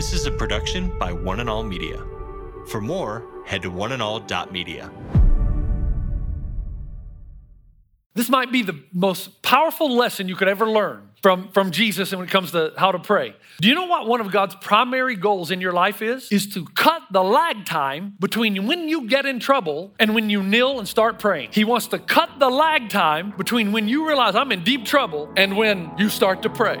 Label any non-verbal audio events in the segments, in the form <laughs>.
This is a production by One and All Media. For more, head to oneandall.media. This might be the most powerful lesson you could ever learn from, from Jesus when it comes to how to pray. Do you know what one of God's primary goals in your life is? Is to cut the lag time between when you get in trouble and when you kneel and start praying. He wants to cut the lag time between when you realize I'm in deep trouble and when you start to pray.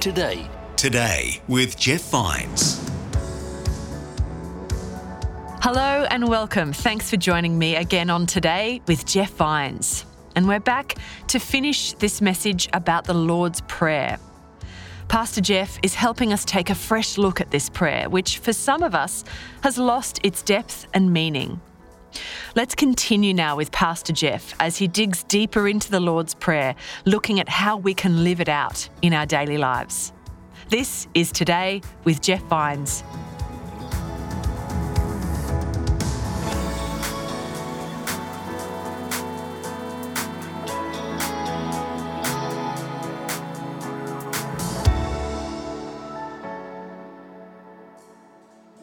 Today. Today. Today. Today with Jeff Vines. Hello and welcome. Thanks for joining me again on Today with Jeff Vines. And we're back to finish this message about the Lord's Prayer. Pastor Jeff is helping us take a fresh look at this prayer, which for some of us has lost its depth and meaning. Let's continue now with Pastor Jeff as he digs deeper into the Lord's Prayer, looking at how we can live it out in our daily lives. This is Today with Jeff Vines.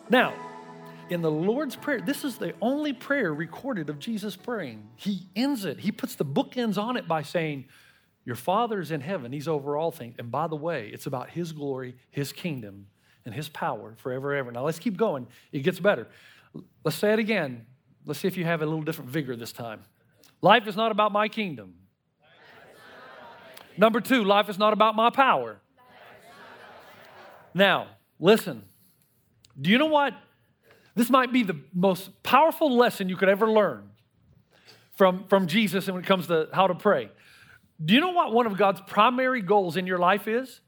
Now, in the Lord's Prayer, this is the only prayer recorded of Jesus praying. He ends it, he puts the bookends on it by saying, Your Father's in heaven, He's over all things. And by the way, it's about His glory, His kingdom, and His power forever and ever. Now let's keep going. It gets better. Let's say it again. Let's see if you have a little different vigor this time. Life is not about my kingdom. Number two, life is not about my power. Now, listen. Do you know what? This might be the most powerful lesson you could ever learn from, from Jesus when it comes to how to pray. Do you know what one of God's primary goals in your life is?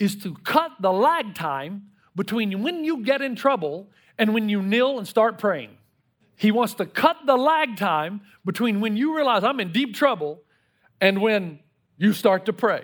Is to cut the lag time between when you get in trouble and when you kneel and start praying. He wants to cut the lag time between when you realize I'm in deep trouble and when you start to pray.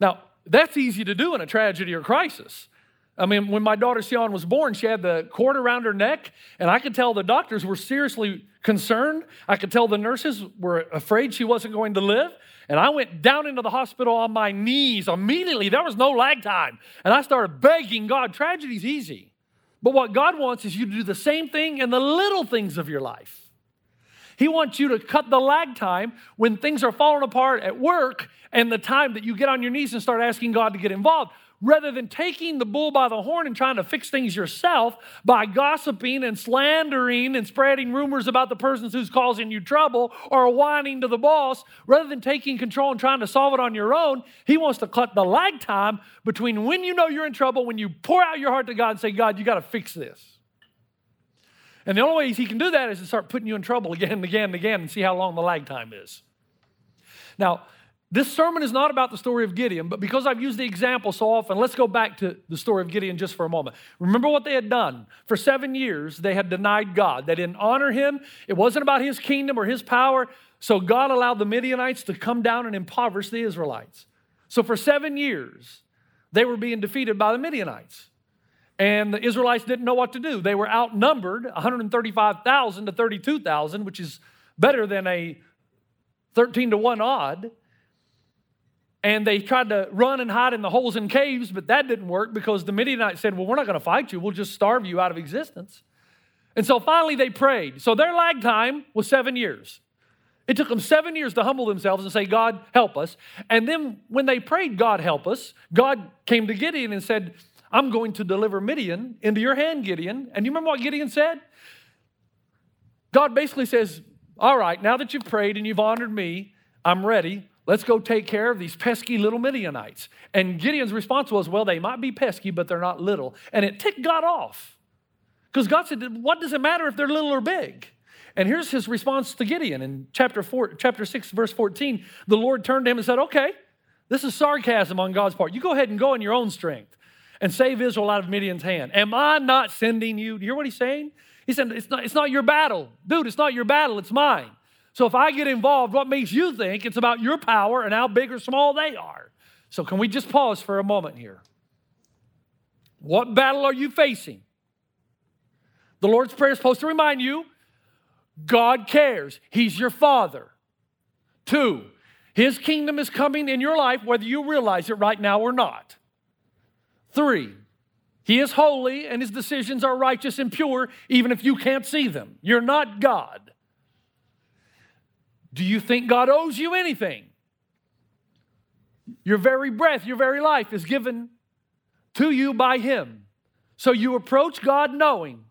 Now, that's easy to do in a tragedy or crisis. I mean, when my daughter Sion was born, she had the cord around her neck, and I could tell the doctors were seriously concerned. I could tell the nurses were afraid she wasn't going to live. And I went down into the hospital on my knees immediately. There was no lag time. And I started begging God. Tragedy's easy. But what God wants is you to do the same thing in the little things of your life. He wants you to cut the lag time when things are falling apart at work and the time that you get on your knees and start asking God to get involved, rather than taking the bull by the horn and trying to fix things yourself by gossiping and slandering and spreading rumors about the person who's causing you trouble or whining to the boss, rather than taking control and trying to solve it on your own. He wants to cut the lag time between when you know you're in trouble, when you pour out your heart to God and say, God, you got to fix this. And the only way he can do that is to start putting you in trouble again and again and again and see how long the lag time is. Now, this sermon is not about the story of Gideon, but because I've used the example so often, let's go back to the story of Gideon just for a moment. Remember what they had done. For seven years, they had denied God. They didn't honor him. It wasn't about his kingdom or his power. So God allowed the Midianites to come down and impoverish the Israelites. So for seven years, they were being defeated by the Midianites. And the Israelites didn't know what to do. They were outnumbered 135,000 to 32,000, which is better than a 13 to 1 odd. And they tried to run and hide in the holes and caves, but that didn't work because the Midianites said, Well, we're not going to fight you. We'll just starve you out of existence. And so finally they prayed. So their lag time was seven years. It took them seven years to humble themselves and say, God, help us. And then when they prayed, God, help us, God came to Gideon and said, I'm going to deliver Midian into your hand, Gideon. And you remember what Gideon said? God basically says, All right, now that you've prayed and you've honored me, I'm ready. Let's go take care of these pesky little Midianites. And Gideon's response was, Well, they might be pesky, but they're not little. And it ticked God off. Because God said, What does it matter if they're little or big? And here's his response to Gideon in chapter, four, chapter 6, verse 14. The Lord turned to him and said, Okay, this is sarcasm on God's part. You go ahead and go in your own strength and save Israel out of Midian's hand. Am I not sending you? Do you hear what he's saying? He said, it's not, it's not your battle. Dude, it's not your battle, it's mine. So if I get involved, what makes you think it's about your power and how big or small they are? So can we just pause for a moment here? What battle are you facing? The Lord's Prayer is supposed to remind you God cares. He's your Father. Two, His kingdom is coming in your life whether you realize it right now or not. Three, He is holy and His decisions are righteous and pure even if you can't see them. You're not God. Do you think God owes you anything? Your very breath, your very life is given to you by Him. So you approach God knowing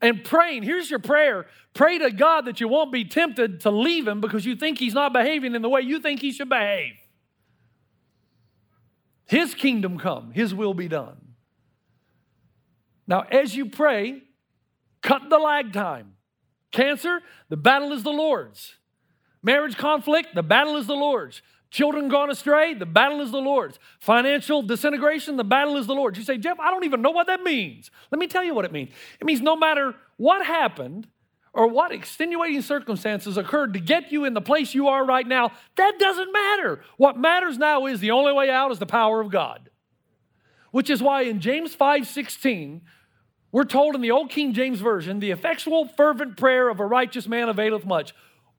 and praying. Here's your prayer pray to God that you won't be tempted to leave Him because you think He's not behaving in the way you think He should behave. His kingdom come, His will be done. Now, as you pray, cut the lag time. Cancer, the battle is the Lord's. Marriage conflict, the battle is the Lord's. Children gone astray, the battle is the Lord's. Financial disintegration, the battle is the Lord's. You say, Jeff, I don't even know what that means. Let me tell you what it means. It means no matter what happened or what extenuating circumstances occurred to get you in the place you are right now, that doesn't matter. What matters now is the only way out is the power of God. Which is why in James 5 16, we're told in the Old King James Version, the effectual, fervent prayer of a righteous man availeth much.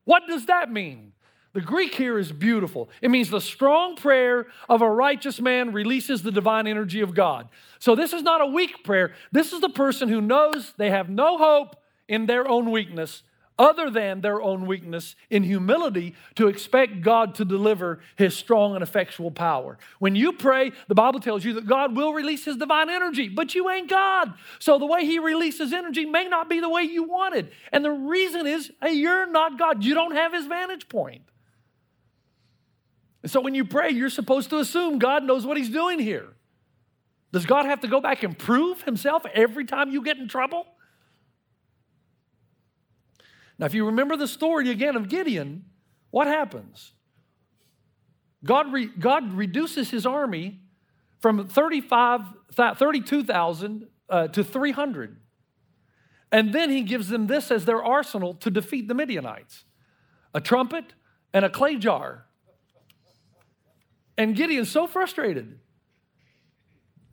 What does that mean? The Greek here is beautiful. It means the strong prayer of a righteous man releases the divine energy of God. So this is not a weak prayer. This is the person who knows they have no hope in their own weakness, other than their own weakness, in humility to expect God to deliver his strong and effectual power. When you pray, the Bible tells you that God will release his divine energy, but you ain't God. So the way he releases energy may not be the way you wanted. And the reason is hey, you're not God. You don't have his vantage point. And so when you pray, you're supposed to assume God knows what he's doing here. Does God have to go back and prove himself every time you get in trouble? Now, if you remember the story again of Gideon, what happens? God, re, God reduces his army from 35, 32,000 uh, to 300. And then he gives them this as their arsenal to defeat the Midianites a trumpet and a clay jar. And Gideon's so frustrated.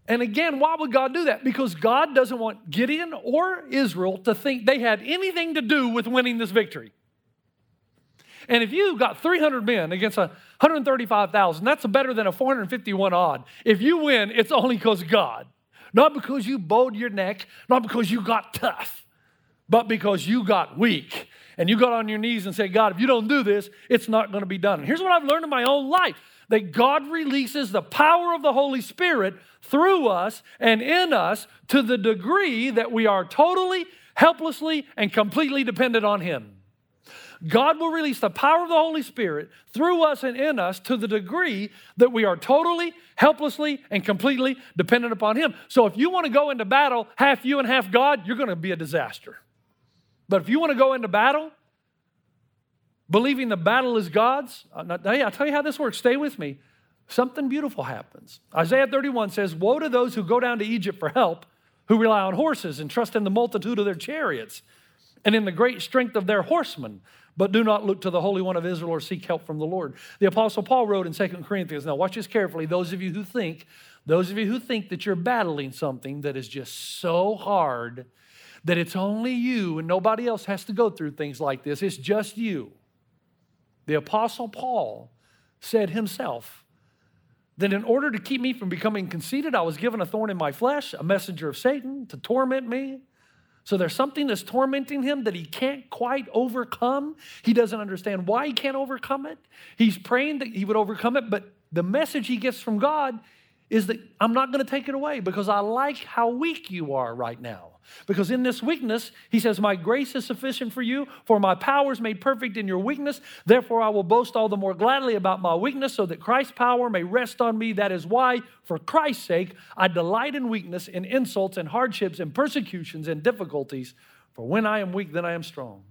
And again, why would God do that? Because God doesn't want Gideon or Israel to think they had anything to do with winning this victory. And if you got 300 men against 135,000, that's better than a 451 odd. If you win, it's only because God. Not because you bowed your neck, not because you got tough, but because you got weak. And you got on your knees and said, God, if you don't do this, it's not going to be done. And here's what I've learned in my own life that God releases the power of the Holy Spirit through us and in us to the degree that we are totally, helplessly, and completely dependent on Him. God will release the power of the Holy Spirit through us and in us to the degree that we are totally, helplessly, and completely dependent upon Him. So if you want to go into battle half you and half God, you're going to be a disaster. But if you want to go into battle believing the battle is God's, uh, hey, I'll tell you how this works. Stay with me. Something beautiful happens. Isaiah 31 says, Woe to those who go down to Egypt for help, who rely on horses and trust in the multitude of their chariots and in the great strength of their horsemen, but do not look to the Holy One of Israel or seek help from the Lord. The Apostle Paul wrote in 2 Corinthians, now watch this carefully, those of you who think, those of you who think that you're battling something that is just so hard that it's only you and nobody else has to go through things like this, it's just you. The Apostle Paul said himself that in order to keep me from becoming conceited, I was given a thorn in my flesh, a messenger of Satan to torment me. So there's something that's tormenting him that he can't quite overcome. He doesn't understand why he can't overcome it. He's praying that he would overcome it, but the message he gets from God is that I'm not going to take it away because I like how weak you are right now. Because in this weakness, he says, My grace is sufficient for you, for my power is made perfect in your weakness. Therefore, I will boast all the more gladly about my weakness, so that Christ's power may rest on me. That is why, for Christ's sake, I delight in weakness, in insults, and hardships, and persecutions, and difficulties. For when I am weak, then I am strong.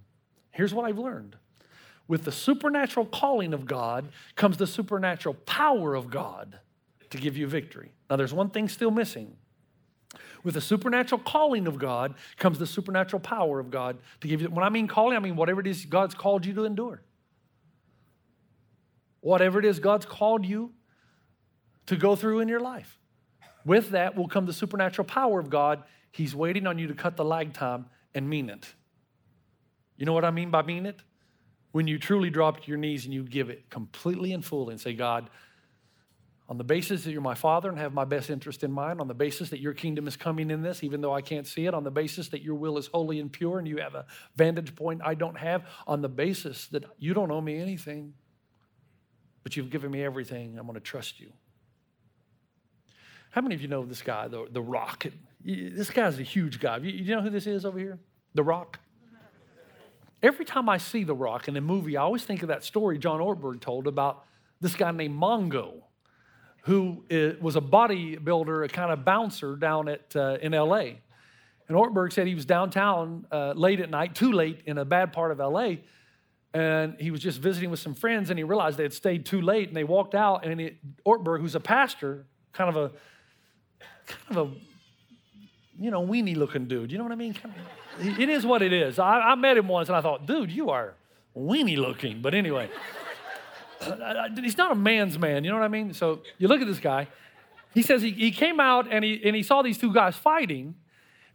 Here's what I've learned with the supernatural calling of God comes the supernatural power of God to give you victory. Now, there's one thing still missing. With the supernatural calling of God comes the supernatural power of God to give you. When I mean calling, I mean whatever it is God's called you to endure. Whatever it is God's called you to go through in your life. With that will come the supernatural power of God. He's waiting on you to cut the lag time and mean it. You know what I mean by mean it? When you truly drop to your knees and you give it completely and fully and say, God, on the basis that you're my father and have my best interest in mind, on the basis that your kingdom is coming in this, even though I can't see it, on the basis that your will is holy and pure and you have a vantage point I don't have, on the basis that you don't owe me anything, but you've given me everything, I'm to trust you. How many of you know this guy, the, the Rock? This guy's a huge guy. You, you know who this is over here? The Rock? Every time I see The Rock in a movie, I always think of that story John Ortberg told about this guy named Mongo, who was a bodybuilder, a kind of bouncer down at, uh, in LA. And Ortberg said he was downtown uh, late at night, too late in a bad part of LA, and he was just visiting with some friends, and he realized they had stayed too late, and they walked out, and it, Ortberg, who's a pastor, kind of a kind of a you know weenie looking dude. You know what I mean? It is what it is. I, I met him once, and I thought, dude, you are weenie looking. But anyway, he's not a man's man. You know what I mean? So you look at this guy. He says he, he came out and he, and he saw these two guys fighting.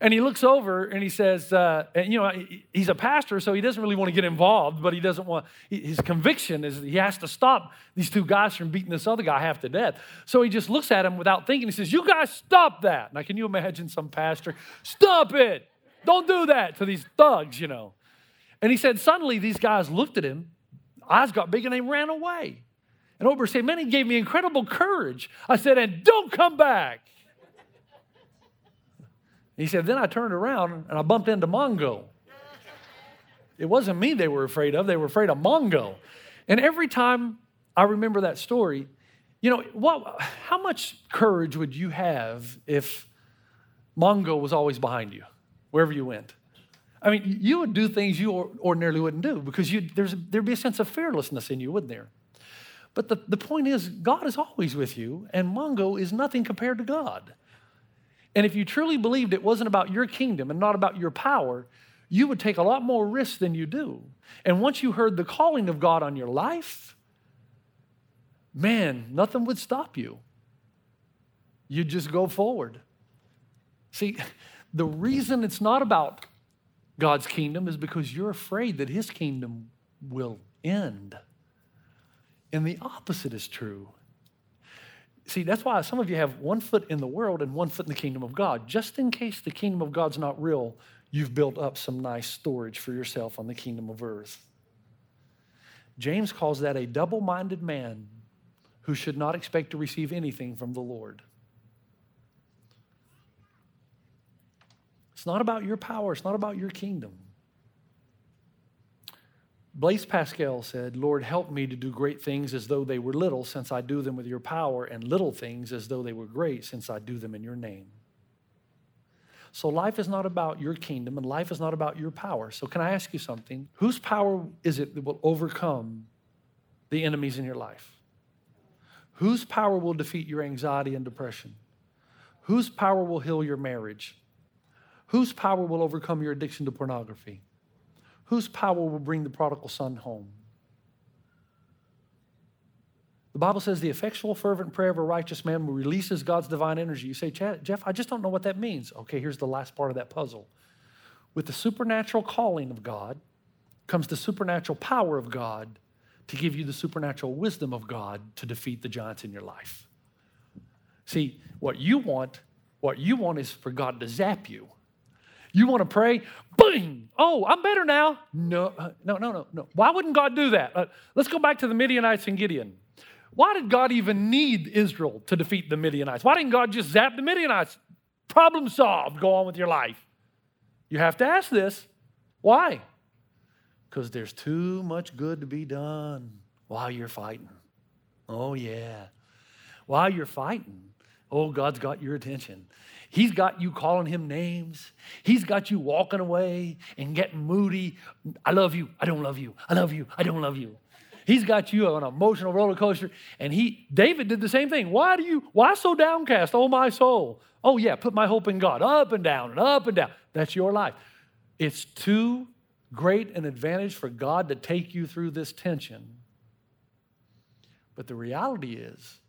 And he looks over and he says, uh, and you know, he- he's a pastor, so he doesn't really want to get involved, but he doesn't want, his conviction is he has to stop these two guys from beating this other guy half to death. So he just looks at him without thinking. He says, You guys stop that. Now, can you imagine some pastor? Stop it. Don't do that to these thugs, you know. And he said, Suddenly these guys looked at him, eyes got big, and they ran away. And Ortberg said, Man, he gave me incredible courage. I said, And don't come back. He said, Then I turned around and I bumped into Mongo. It wasn't me they were afraid of, they were afraid of Mongo. And every time I remember that story, you know, what, how much courage would you have if Mongo was always behind you, wherever you went? I mean, you would do things you ordinarily wouldn't do because you, there's, there'd be a sense of fearlessness in you, wouldn't there? But the, the point is, God is always with you, and Mongo is nothing compared to God. And if you truly believed it wasn't about your kingdom and not about your power, you would take a lot more risks than you do. And once you heard the calling of God on your life, man, nothing would stop you. You'd just go forward. See, <laughs> the reason it's not about God's kingdom is because you're afraid that his kingdom will end. And the opposite is true. See, that's why some of you have one foot in the world and one foot in the kingdom of God. Just in case the kingdom of God's not real, you've built up some nice storage for yourself on the kingdom of earth. James calls that a double minded man who should not expect to receive anything from the Lord. It's not about your power, it's not about your kingdom. Blaise Pascal said, Lord, help me to do great things as though they were little, since I do them with your power, and little things as though they were great, since I do them in your name. So life is not about your kingdom, and life is not about your power. So, can I ask you something? Whose power is it that will overcome the enemies in your life? Whose power will defeat your anxiety and depression? Whose power will heal your marriage? Whose power will overcome your addiction to pornography? Whose power will bring the prodigal son home? The Bible says the effectual, fervent prayer of a righteous man releases God's divine energy. You say, "Chad- Jeff, I just don't know what that means. Okay, here's the last part of that puzzle. With the supernatural calling of God comes the supernatural power of God to give you the supernatural wisdom of God to defeat the giants in your life. See, what you want, what you want is for God to zap you. You want to pray, boom, oh, I'm better now. No, uh, no, no, no, no. Why wouldn't God do that? Uh, let's go back to the Midianites and Gideon. Why did God even need Israel to defeat the Midianites? Why didn't God just zap the Midianites? Problem solved, go on with your life. You have to ask this. Why? Because there's too much good to be done while you're fighting. Oh, yeah. While you're fighting, Oh, God's got your attention. He's got you calling him names. He's got you walking away and getting moody. I love you. I don't love you. I love you. I don't love you. He's got you on an emotional roller coaster. And he, David did the same thing. Why do you, why so downcast, oh my soul? Oh yeah, put my hope in God. Up and down and up and down. That's your life. It's too great an advantage for God to take you through this tension. But the reality is,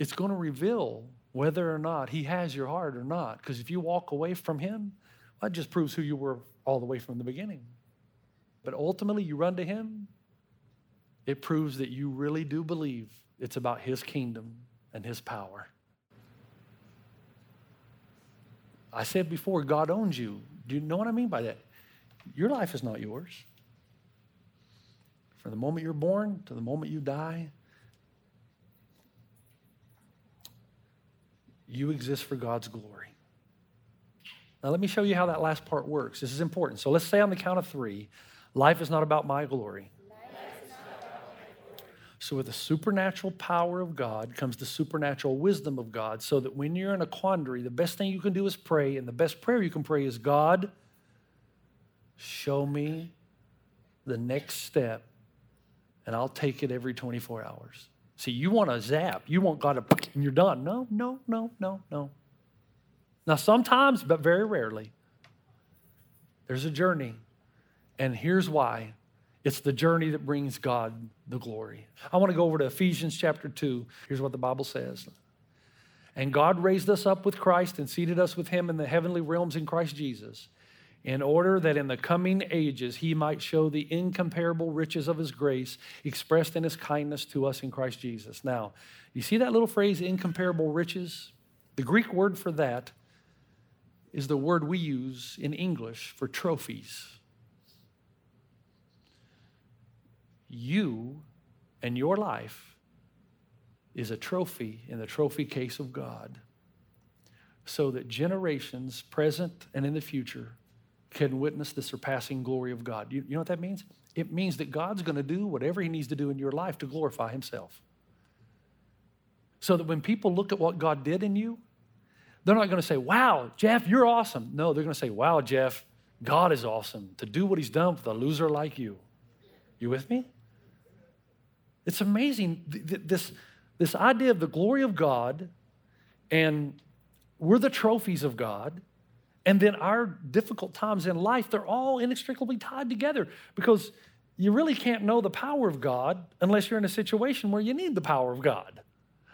it's going to reveal whether or not He has your heart or not. Because if you walk away from Him, that just proves who you were all the way from the beginning. But ultimately, you run to Him, it proves that you really do believe it's about His kingdom and His power. I said before, God owns you. Do you know what I mean by that? Your life is not yours. From the moment you're born to the moment you die, you exist for God's glory. Now, let me show you how that last part works. This is important. So let's say on the count of three life is not about my glory. So, with the supernatural power of God comes the supernatural wisdom of God, so that when you're in a quandary, the best thing you can do is pray. And the best prayer you can pray is God, show me the next step, and I'll take it every 24 hours. See, you want to zap, you want God to, and you're done. No, no, no, no, no. Now, sometimes, but very rarely, there's a journey. And here's why it's the journey that brings God the glory. I want to go over to Ephesians chapter 2. Here's what the Bible says. And God raised us up with Christ and seated us with him in the heavenly realms in Christ Jesus, in order that in the coming ages he might show the incomparable riches of his grace expressed in his kindness to us in Christ Jesus. Now, you see that little phrase, incomparable riches? The Greek word for that is the word we use in English for trophies. You and your life is a trophy in the trophy case of God, so that generations, present and in the future, can witness the surpassing glory of God. You, you know what that means? It means that God's going to do whatever He needs to do in your life to glorify Himself. So that when people look at what God did in you, they're not going to say, Wow, Jeff, you're awesome. No, they're going to say, Wow, Jeff, God is awesome to do what He's done with a loser like you. You with me? It's amazing, th- th- this, this idea of the glory of God, and we're the trophies of God, and then our difficult times in life, they're all inextricably tied together because you really can't know the power of God unless you're in a situation where you need the power of God.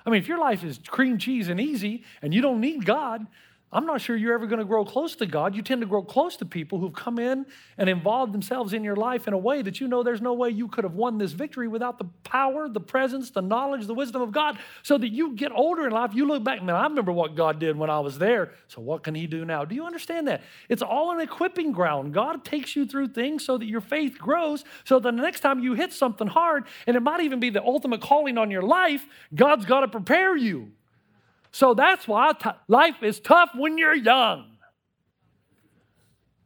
I mean, if your life is cream cheese and easy and you don't need God, I'm not sure you're ever going to grow close to God. You tend to grow close to people who've come in and involved themselves in your life in a way that you know there's no way you could have won this victory without the power, the presence, the knowledge, the wisdom of God. So that you get older in life, you look back, man, I remember what God did when I was there. So what can He do now? Do you understand that? It's all an equipping ground. God takes you through things so that your faith grows, so that the next time you hit something hard, and it might even be the ultimate calling on your life, God's got to prepare you. So that's why t- life is tough when you're young.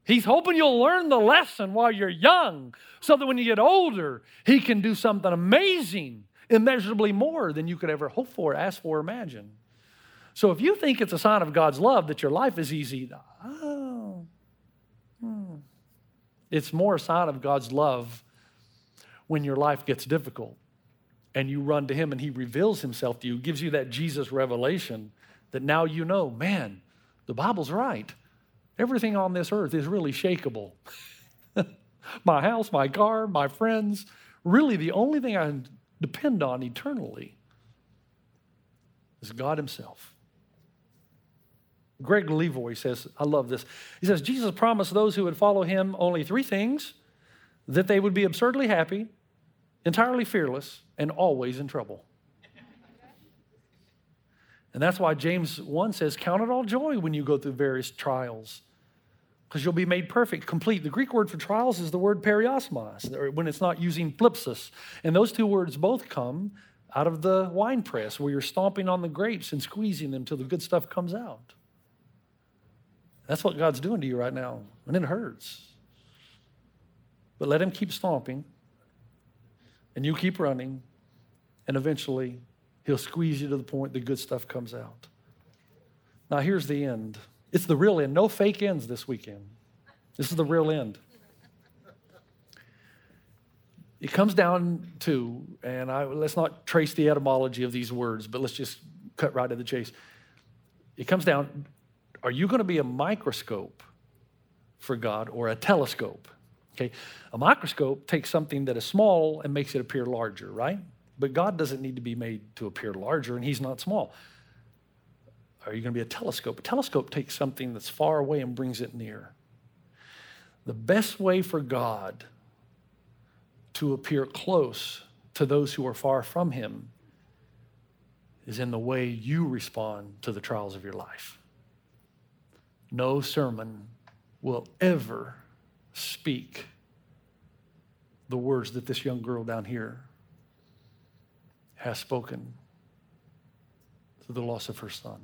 He's hoping you'll learn the lesson while you're young so that when you get older, He can do something amazing, immeasurably more than you could ever hope for, ask for, imagine. So if you think it's a sign of God's love that your life is easy, oh, hmm. it's more a sign of God's love when your life gets difficult and you run to him and he reveals himself to you, gives you that Jesus revelation that now you know, man, the Bible's right. Everything on this earth is really shakable. <laughs> my house, my car, my friends, really the only thing I depend on eternally is God himself. Greg Levoy says, I love this. He says, Jesus promised those who would follow him only three things that they would be absurdly happy, entirely fearless, and always in trouble. And that's why James 1 says, Count it all joy when you go through various trials, because you'll be made perfect, complete. The Greek word for trials is the word peirasmos, when it's not using thlipsis. And those two words both come out of the wine press, where you're stomping on the grapes and squeezing them till the good stuff comes out. That's what God's doing to you right now, and it hurts. But let Him keep stomping, and you keep running, and eventually He'll squeeze you to the point the good stuff comes out. Now, here's the end. It's the real end. No fake ends this weekend. This is the real end. It comes down to, and I, let's not trace the etymology of these words, but let's just cut right to the chase. It comes down are you going to be a microscope for God or a telescope? Okay, a microscope takes something that is small and makes it appear larger, right? But God doesn't need to be made to appear larger, and He's not small. Are you going to be a telescope? A telescope takes something that's far away and brings it near. The best way for God to appear close to those who are far from Him is in the way you respond to the trials of your life. No sermon will ever speak the words that this young girl down here has spoken through the loss of her son.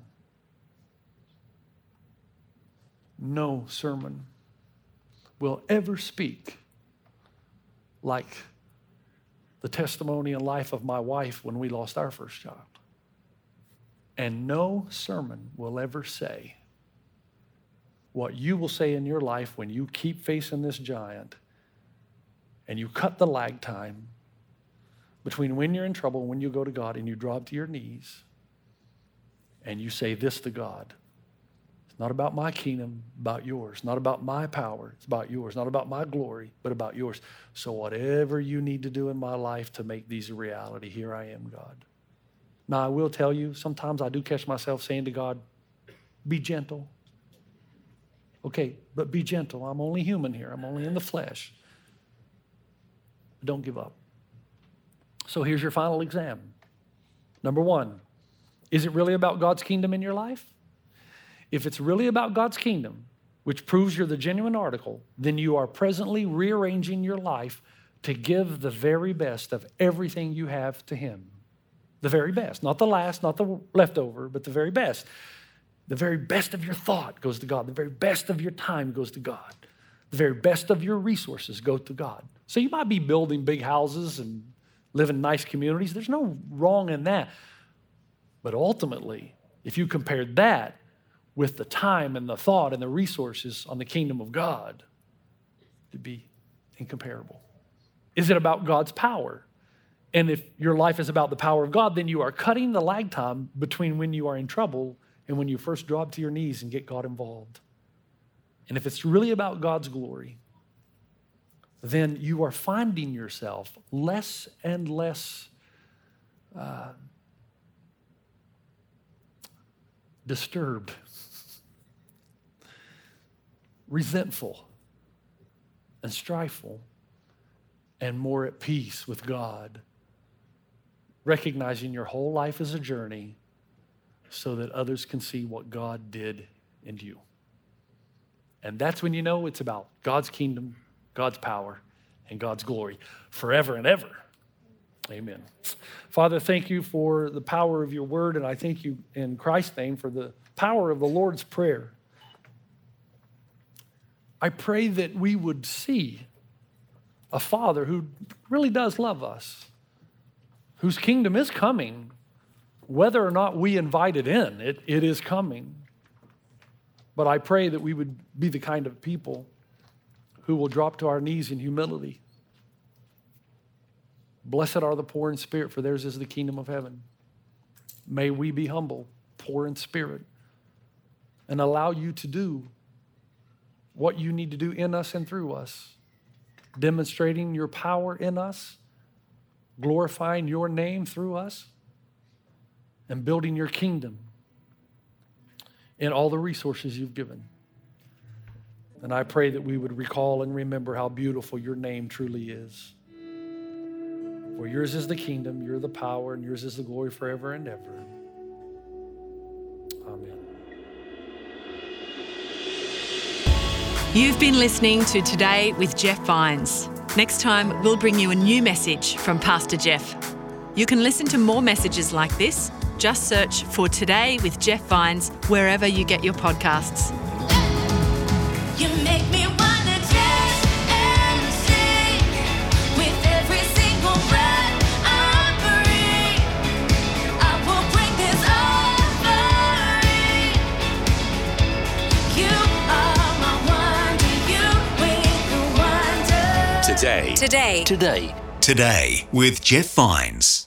No sermon will ever speak like the testimony and life of my wife when we lost our first child. And no sermon will ever say what you will say in your life when you keep facing this giant and you cut the lag time between when you're in trouble and when you go to God and you drop to your knees and you say this to God. It's not about my kingdom, about yours. Not about my power, it's about yours. Not about my glory, but about yours. So, whatever you need to do in my life to make these a reality, here I am, God. Now, I will tell you, sometimes I do catch myself saying to God, be gentle. Okay, but be gentle. I'm only human here, I'm only in the flesh. Don't give up. So here's your final exam. Number one, is it really about God's kingdom in your life? If it's really about God's kingdom, which proves you're the genuine article, then you are presently rearranging your life to give the very best of everything you have to Him. The very best, not the last, not the leftover, but the very best. The very best of your thought goes to God. The very best of your time goes to God. The very best of your resources go to God. So you might be building big houses and live in nice communities. There's no wrong in that. But ultimately, if you compare that with the time and the thought and the resources on the kingdom of God, it'd be incomparable. Is it about God's power? And if your life is about the power of God, then you are cutting the lag time between when you are in trouble and when you first drop to your knees and get God involved. And if it's really about God's glory, then you are finding yourself less and less uh, disturbed, resentful, and strifeful, and more at peace with God, recognizing your whole life is a journey so that others can see what God did in you. And that's when you know it's about God's kingdom, God's power, and God's glory forever and ever. Amen. Father, thank you for the power of your word, and I thank you in Christ's name for the power of the Lord's Prayer. I pray that we would see a Father who really does love us, whose kingdom is coming, whether or not we invite it in, it, it is coming. But I pray that we would be the kind of people who will drop to our knees in humility. Blessed are the poor in spirit, for theirs is the kingdom of heaven. May we be humble, poor in spirit, and allow you to do what you need to do in us and through us, demonstrating your power in us, glorifying your name through us, and building your kingdom in all the resources you've given. And I pray that we would recall and remember how beautiful your name truly is. For yours is the kingdom, you're the power, and yours is the glory forever and ever. Amen. You've been listening to Today with Jeff Vines. Next time, we'll bring you a new message from Pastor Jeff. You can listen to more messages like this. Just search for Today with Jeff Vines wherever you get your podcasts. Today. Today. Today. Today with Jeff Vines.